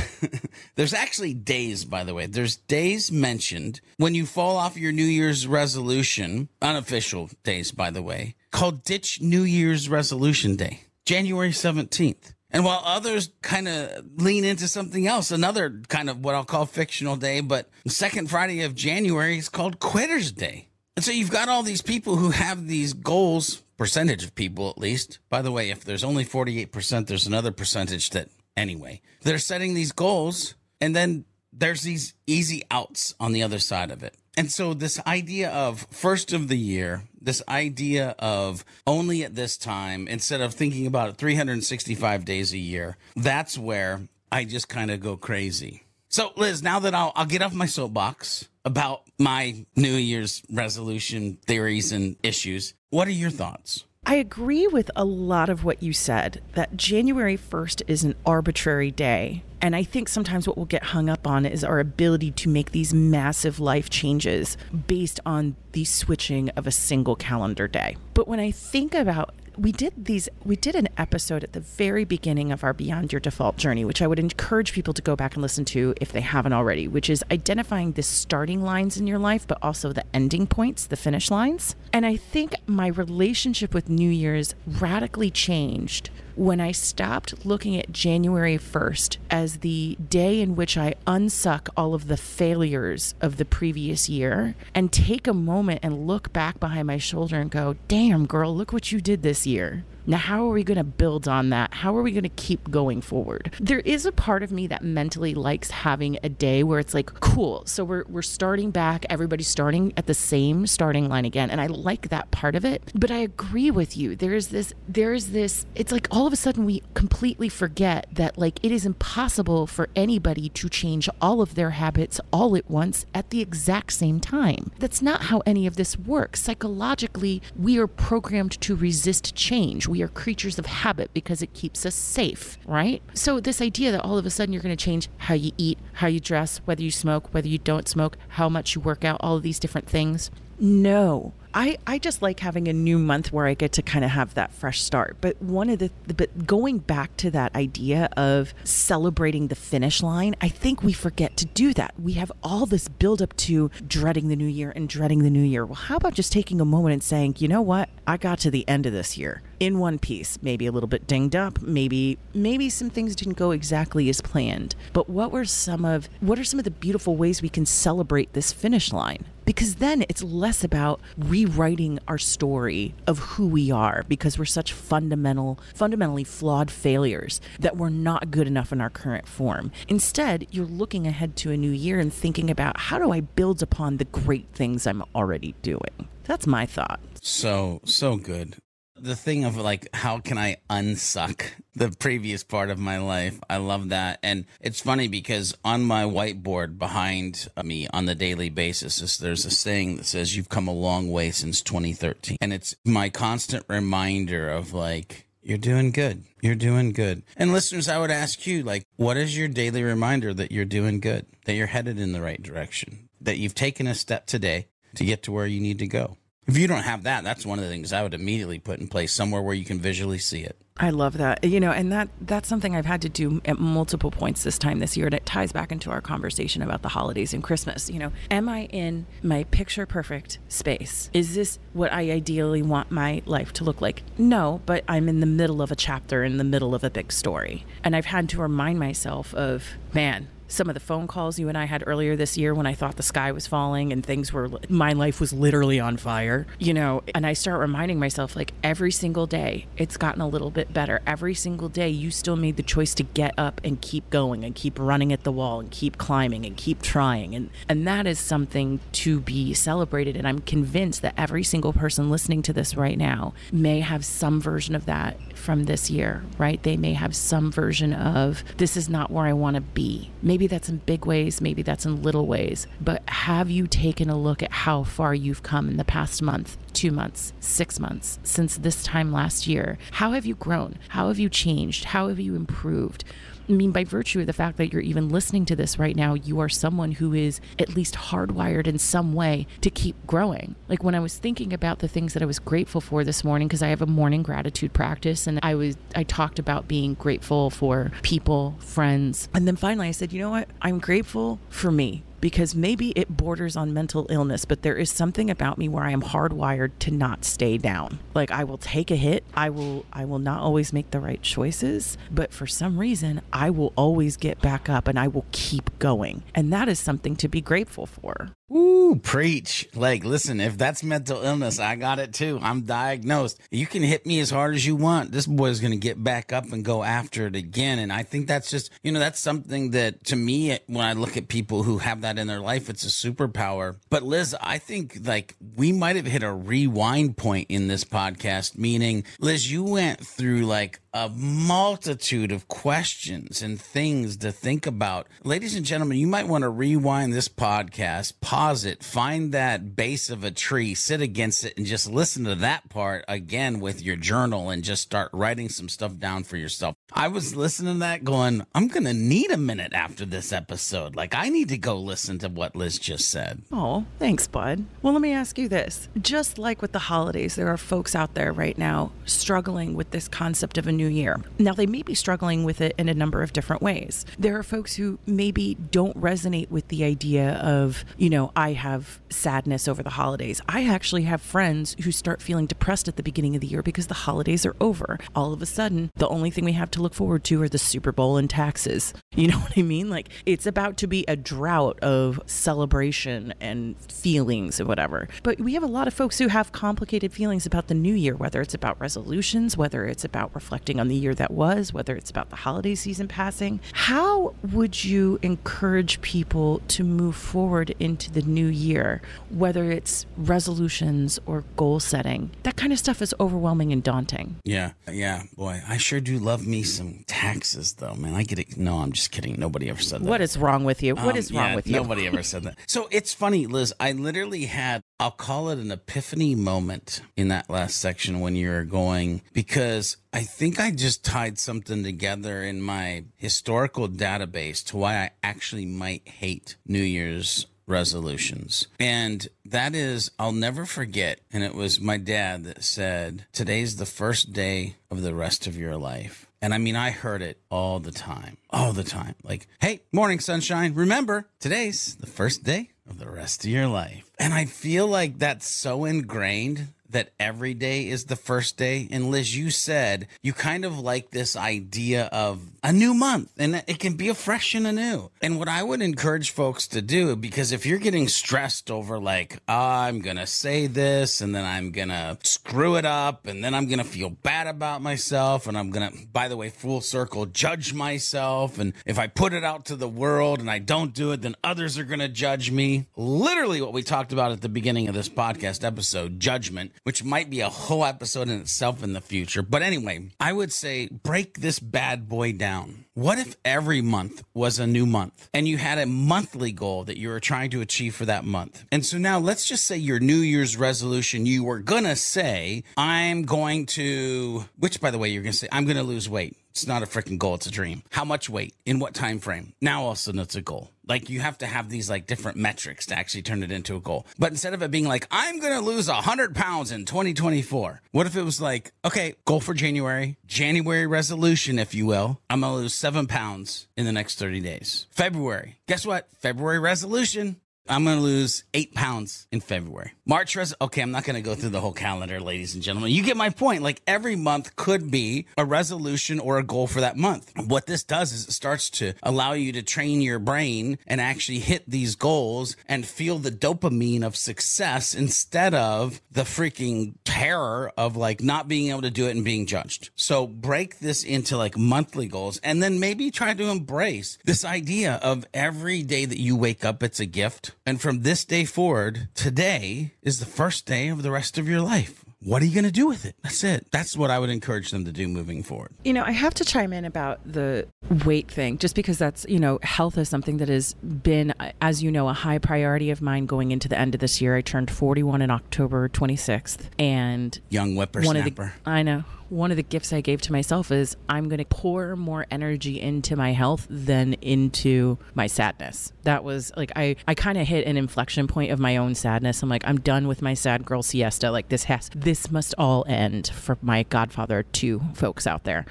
Speaker 1: there's actually days, by the way. There's days mentioned when you fall off your New Year's resolution, unofficial days, by the way, called Ditch New Year's Resolution Day, January 17th. And while others kind of lean into something else, another kind of what I'll call fictional day, but second Friday of January is called Quitters Day. And so you've got all these people who have these goals, percentage of people at least. By the way, if there's only 48%, there's another percentage that, anyway, they're setting these goals and then there's these easy outs on the other side of it. And so this idea of first of the year, this idea of only at this time, instead of thinking about it 365 days a year, that's where I just kind of go crazy. So Liz, now that I'll, I'll get off my soapbox about my New Year's resolution theories and issues, what are your thoughts?
Speaker 2: I agree with a lot of what you said that January 1st is an arbitrary day. And I think sometimes what we'll get hung up on is our ability to make these massive life changes based on the switching of a single calendar day. But when I think about we did these we did an episode at the very beginning of our beyond your default journey which i would encourage people to go back and listen to if they haven't already which is identifying the starting lines in your life but also the ending points the finish lines. And i think my relationship with new year's radically changed when I stopped looking at January 1st as the day in which I unsuck all of the failures of the previous year and take a moment and look back behind my shoulder and go, damn, girl, look what you did this year. Now, how are we going to build on that? How are we going to keep going forward? There is a part of me that mentally likes having a day where it's like, cool. So we're, we're starting back. Everybody's starting at the same starting line again. And I like that part of it. But I agree with you. There is this, there is this, it's like all of a sudden we completely forget that like it is impossible for anybody to change all of their habits all at once at the exact same time. That's not how any of this works. Psychologically, we are programmed to resist change. We are creatures of habit because it keeps us safe, right? So, this idea that all of a sudden you're going to change how you eat, how you dress, whether you smoke, whether you don't smoke, how much you work out, all of these different things. No, I, I just like having a new month where I get to kind of have that fresh start. But one of the, but going back to that idea of celebrating the finish line, I think we forget to do that. We have all this build up to dreading the new year and dreading the new year. Well, how about just taking a moment and saying, you know what? I got to the end of this year in one piece, maybe a little bit dinged up, maybe, maybe some things didn't go exactly as planned. But what were some of, what are some of the beautiful ways we can celebrate this finish line? because then it's less about rewriting our story of who we are because we're such fundamental fundamentally flawed failures that we're not good enough in our current form. Instead you're looking ahead to a new year and thinking about how do i build upon the great things i'm already doing. That's my thought.
Speaker 1: So so good the thing of like how can i unsuck the previous part of my life i love that and it's funny because on my whiteboard behind me on the daily basis there's a saying that says you've come a long way since 2013 and it's my constant reminder of like you're doing good. You're doing good. And listeners, I would ask you, like, what is your daily reminder that you're doing good, that you're headed in the right direction, that you've taken a step today to get to where you need to go? If you don't have that, that's one of the things I would immediately put in place somewhere where you can visually see it.
Speaker 2: I love that. You know, and that that's something I've had to do at multiple points this time this year and it ties back into our conversation about the holidays and Christmas. You know, am I in my picture perfect space? Is this what I ideally want my life to look like? No, but I'm in the middle of a chapter in the middle of a big story. And I've had to remind myself of, man, some of the phone calls you and I had earlier this year when I thought the sky was falling and things were, my life was literally on fire, you know, and I start reminding myself like every single day it's gotten a little bit better. Every single day you still made the choice to get up and keep going and keep running at the wall and keep climbing and keep trying. And, and that is something to be celebrated. And I'm convinced that every single person listening to this right now may have some version of that from this year, right? They may have some version of this is not where I want to be. Maybe that's in big ways, maybe that's in little ways, but have you taken a look at how far you've come in the past month, two months, six months, since this time last year? How have you grown? How have you changed? How have you improved? I mean, by virtue of the fact that you're even listening to this right now, you are someone who is at least hardwired in some way to keep growing. Like when I was thinking about the things that I was grateful for this morning, because I have a morning gratitude practice, and I was I talked about being grateful for people, friends, and then finally I said, you know what? I'm grateful for me because maybe it borders on mental illness, but there is something about me where I am hardwired to not stay down. Like I will take a hit, I will I will not always make the right choices, but for some reason I will always get back up and I will keep going. And that is something to be grateful for.
Speaker 1: Ooh, preach. Like, listen, if that's mental illness, I got it too. I'm diagnosed. You can hit me as hard as you want. This boy's going to get back up and go after it again. And I think that's just, you know, that's something that to me, when I look at people who have that in their life, it's a superpower. But Liz, I think like we might have hit a rewind point in this podcast, meaning, Liz, you went through like a multitude of questions and things to think about. Ladies and gentlemen, you might want to rewind this podcast, pause it, find that base of a tree, sit against it, and just listen to that part again with your journal and just start writing some stuff down for yourself. I was listening to that going, I'm going to need a minute after this episode. Like, I need to go listen to what Liz just said.
Speaker 2: Oh, thanks, bud. Well, let me ask you this. Just like with the holidays, there are folks out there right now struggling with this concept of a new year. Now, they may be struggling with it in a number of different ways. There are folks who maybe don't resonate with the idea of, you know, I have sadness over the holidays. I actually have friends who start feeling depressed at the beginning of the year because the holidays are over. All of a sudden, the only thing we have to look forward to are the Super Bowl and taxes. You know what I mean? Like, it's about to be a drought of celebration and feelings and whatever. But we have a lot of folks who have complicated feelings about the new year, whether it's about resolutions, whether it's about reflecting on the year that was, whether it's about the holiday season passing. How would you encourage people to move forward into the new year, whether it's resolutions or goal setting? That kind of stuff is overwhelming and daunting.
Speaker 1: Yeah, yeah, boy, I sure do love me some taxes, though, man. I get it. No, I'm just kidding. Nobody ever said that.
Speaker 2: What is wrong with you? What
Speaker 1: Um,
Speaker 2: is wrong
Speaker 1: yeah,
Speaker 2: with you?
Speaker 1: Nobody ever said that. So it's funny, Liz. I literally had, I'll call it an epiphany moment in that last section when you were going, because I think I just tied something together in my historical database to why I actually might hate New Year's resolutions. And that is, I'll never forget. And it was my dad that said, Today's the first day of the rest of your life. And I mean, I heard it all the time, all the time. Like, hey, morning, sunshine. Remember, today's the first day of the rest of your life. And I feel like that's so ingrained that every day is the first day. And Liz, you said you kind of like this idea of a new month and it can be a fresh and a new. And what I would encourage folks to do, because if you're getting stressed over like, oh, I'm going to say this and then I'm going to screw it up and then I'm going to feel bad about myself and I'm going to, by the way, full circle, judge myself. And if I put it out to the world and I don't do it, then others are going to judge me. Literally what we talked about at the beginning of this podcast episode, judgment, which might be a whole episode in itself in the future. But anyway, I would say break this bad boy down. What if every month was a new month and you had a monthly goal that you were trying to achieve for that month? And so now let's just say your New Year's resolution, you were going to say, I'm going to, which by the way, you're going to say, I'm going to lose weight. It's not a freaking goal, it's a dream. How much weight? In what time frame? Now all of a sudden it's a goal. Like you have to have these like different metrics to actually turn it into a goal. But instead of it being like, I'm gonna lose hundred pounds in 2024, what if it was like, okay, goal for January, January resolution, if you will. I'm gonna lose seven pounds in the next 30 days. February. Guess what? February resolution. I'm going to lose eight pounds in February. March, res- okay, I'm not going to go through the whole calendar, ladies and gentlemen. You get my point. Like every month could be a resolution or a goal for that month. What this does is it starts to allow you to train your brain and actually hit these goals and feel the dopamine of success instead of the freaking terror of like not being able to do it and being judged. So break this into like monthly goals and then maybe try to embrace this idea of every day that you wake up, it's a gift. And from this day forward, today is the first day of the rest of your life. What are you going to do with it? That's it. That's what I would encourage them to do moving forward.
Speaker 2: You know, I have to chime in about the weight thing, just because that's, you know, health is something that has been, as you know, a high priority of mine going into the end of this year. I turned 41 in October 26th. And
Speaker 1: Young
Speaker 2: one of the,
Speaker 1: whippersnapper.
Speaker 2: I know. One of the gifts I gave to myself is I'm going to pour more energy into my health than into my sadness. That was like I I kind of hit an inflection point of my own sadness. I'm like I'm done with my sad girl siesta. Like this has this must all end for my Godfather 2 folks out there.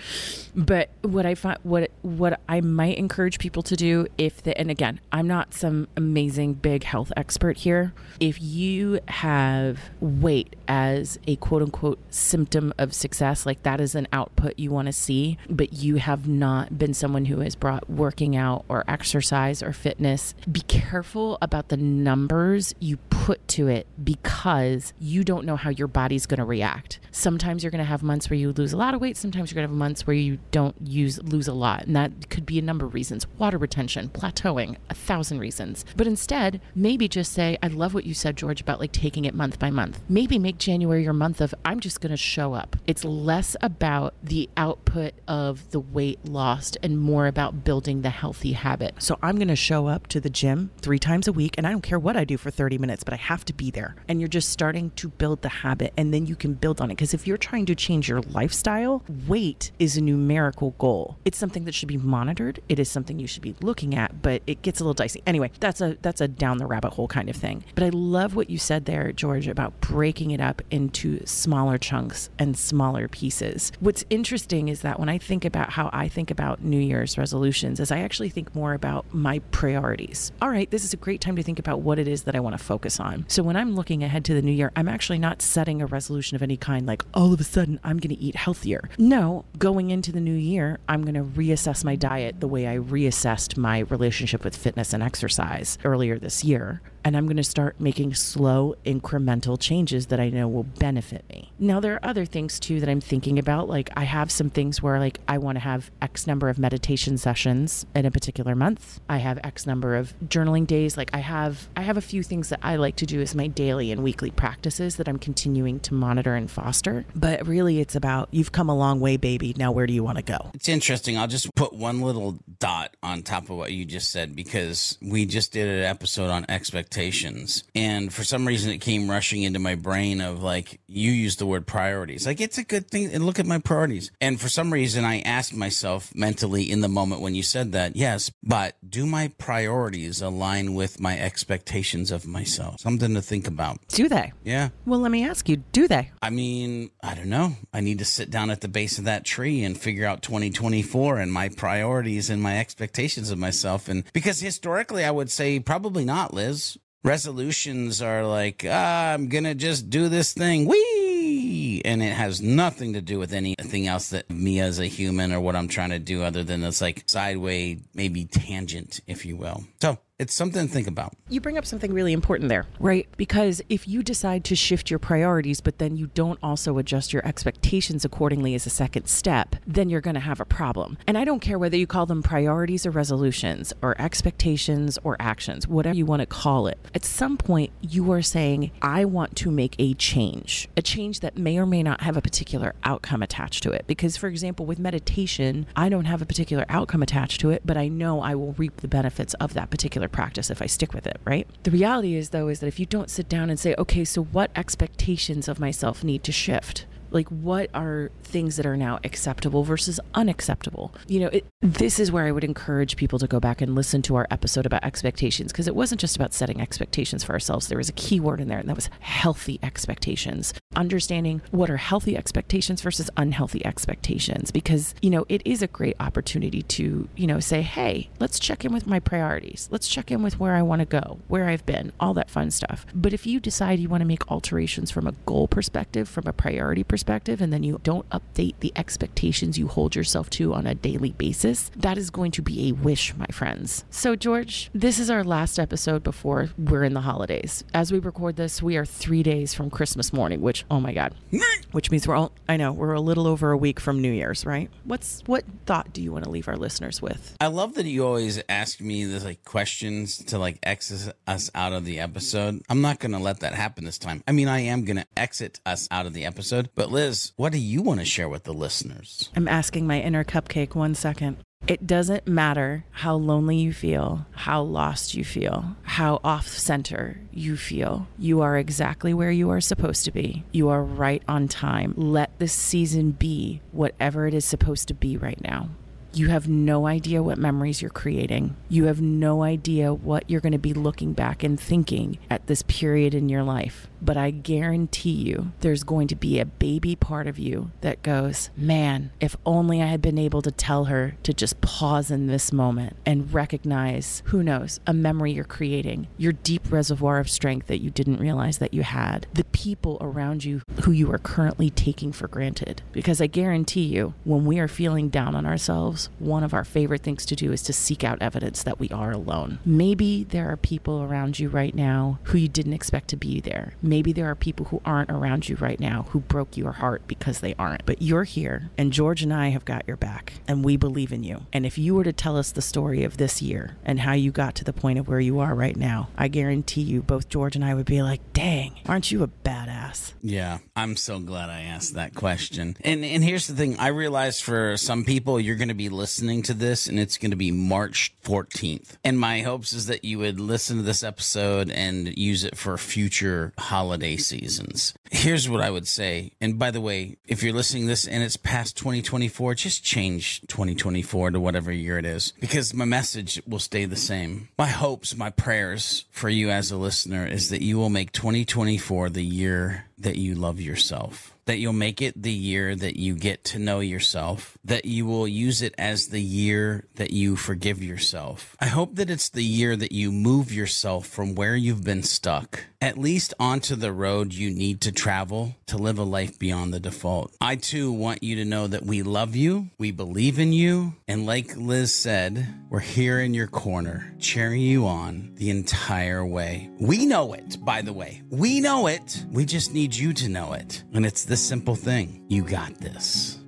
Speaker 2: But what I find what what I might encourage people to do if the, and again, I'm not some amazing big health expert here. If you have weight as a quote unquote symptom of success, like that is an output you want to see, but you have not been someone who has brought working out or exercise or fitness, be careful about the numbers you put to it because you don't know how your body's going to react. Sometimes you're going to have months where you lose a lot of weight, sometimes you're going to have months where you don't use lose a lot, and that could be a number of reasons. Water retention, plateauing, a thousand reasons. But instead, maybe just say, I love what you said George about like taking it month by month. Maybe make January your month of I'm just going to show up. It's less about the output of the weight lost and more about building the healthy habit. So I'm going to show up to the gym 3 times a week and I don't care what I do for 30 minutes, but I have to be there. And you're just starting to build the habit and then you can build on it because if you're trying to change your lifestyle, weight is a numerical goal. It's something that should be monitored. It is something you should be looking at, but it gets a little dicey. Anyway, that's a that's a down the rabbit hole kind of thing. But I love what you said there, George, about breaking it up into smaller chunks and smaller pieces pieces. What's interesting is that when I think about how I think about New Year's resolutions, is I actually think more about my priorities. All right, this is a great time to think about what it is that I want to focus on. So when I'm looking ahead to the new year, I'm actually not setting a resolution of any kind like all of a sudden I'm going to eat healthier. No, going into the new year, I'm going to reassess my diet the way I reassessed my relationship with fitness and exercise earlier this year and I'm going to start making slow, incremental changes that I know will benefit me. Now, there are other things too that I'm thinking about. Like, I have some things where, like, I want to have X number of meditation sessions in a particular month. I have X number of journaling days. Like, I have, I have a few things that I like to do as my daily and weekly practices that I'm continuing to monitor and foster. But really, it's about you've come a long way, baby. Now, where do you want to go?
Speaker 1: It's interesting. I'll just put one little dot on top of what you just said because we just did an episode on expectations. And for some reason, it came rushing into my brain of like, you use the word priorities. Like, it's a good thing. And look at my priorities. And for some reason, I asked myself mentally in the moment when you said that, yes, but do my priorities align with my expectations of myself? Something to think about.
Speaker 2: Do they?
Speaker 1: Yeah.
Speaker 2: Well, let me ask you, do they?
Speaker 1: I mean, I don't know. I need to sit down at the base of that tree and figure out 2024 and my priorities and my expectations of myself. And because historically, I would say probably not, Liz resolutions are like, ah, I'm going to just do this thing. Wee! And it has nothing to do with anything else that me as a human or what I'm trying to do other than this like sideways, maybe tangent, if you will. So it's something to think about.
Speaker 2: You bring up something really important there, right? Because if you decide to shift your priorities, but then you don't also adjust your expectations accordingly as a second step, then you're going to have a problem. And I don't care whether you call them priorities or resolutions or expectations or actions, whatever you want to call it. At some point, you are saying, I want to make a change, a change that may or may not have a particular outcome attached to it. Because, for example, with meditation, I don't have a particular outcome attached to it, but I know I will reap the benefits of that particular practice if I stick with it, right? The reality is, though, is that if you don't sit down and say, okay, so what expectations of myself need to shift? Like what are things that are now acceptable versus unacceptable? You know it, this is where i would encourage people to go back and listen to our episode about expectations because it wasn't just about setting expectations for ourselves. There was a key word in there and that was healthy expectations. Understanding what are healthy expectations versus unhealthy expectations because you know it is a great opportunity to you know say hey let's check in with my priorities. Let's check in with where i want to go where i've been all that fun stuff. But if you decide you want to make alterations from a goal perspective from a priority perspective perspective and then you don't update the expectations you hold yourself to on a daily basis, that is going to be a wish, my friends. So, George, this is our last episode before we're in the holidays. As we record this, we are three days from Christmas morning, which, oh my God, which means we're all, I know, we're a little over a week from New Year's, right? What's, what thought do you want to leave our listeners with?
Speaker 1: I love that you always ask me this like questions to like exit us out of the episode. I'm not going to let that happen this time. I mean, I am going to exit us out of the episode, but Liz, what do you want to share with the listeners?
Speaker 2: I'm asking my inner cupcake one second. It doesn't matter how lonely you feel, how lost you feel, how off center you feel. You are exactly where you are supposed to be. You are right on time. Let this season be whatever it is supposed to be right now. You have no idea what memories you're creating. You have no idea what you're going to be looking back and thinking at this period in your life. But I guarantee you, there's going to be a baby part of you that goes, Man, if only I had been able to tell her to just pause in this moment and recognize, who knows, a memory you're creating, your deep reservoir of strength that you didn't realize that you had, the people around you who you are currently taking for granted. Because I guarantee you, when we are feeling down on ourselves, one of our favorite things to do is to seek out evidence that we are alone. Maybe there are people around you right now who you didn't expect to be there maybe there are people who aren't around you right now who broke your heart because they aren't. But you're here, and George and I have got your back, and we believe in you. And if you were to tell us the story of this year and how you got to the point of where you are right now, I guarantee you, both George and I would be like, dang, aren't you a badass?
Speaker 1: Yeah, I'm so glad I asked that question. And and here's the thing, I realize for some people you're going to be listening to this and it's going to be March 14th. And my hopes is that you would listen to this episode and use it for future holidays holiday seasons. Here's what I would say. And by the way, if you're listening this and it's past 2024, just change 2024 to whatever year it is because my message will stay the same. My hopes, my prayers for you as a listener is that you will make 2024 the year that you love yourself that you'll make it the year that you get to know yourself, that you will use it as the year that you forgive yourself. I hope that it's the year that you move yourself from where you've been stuck, at least onto the road you need to travel to live a life beyond the default. I too want you to know that we love you, we believe in you, and like Liz said, we're here in your corner, cheering you on the entire way. We know it, by the way. We know it. We just need you to know it. And it's this simple thing you got this.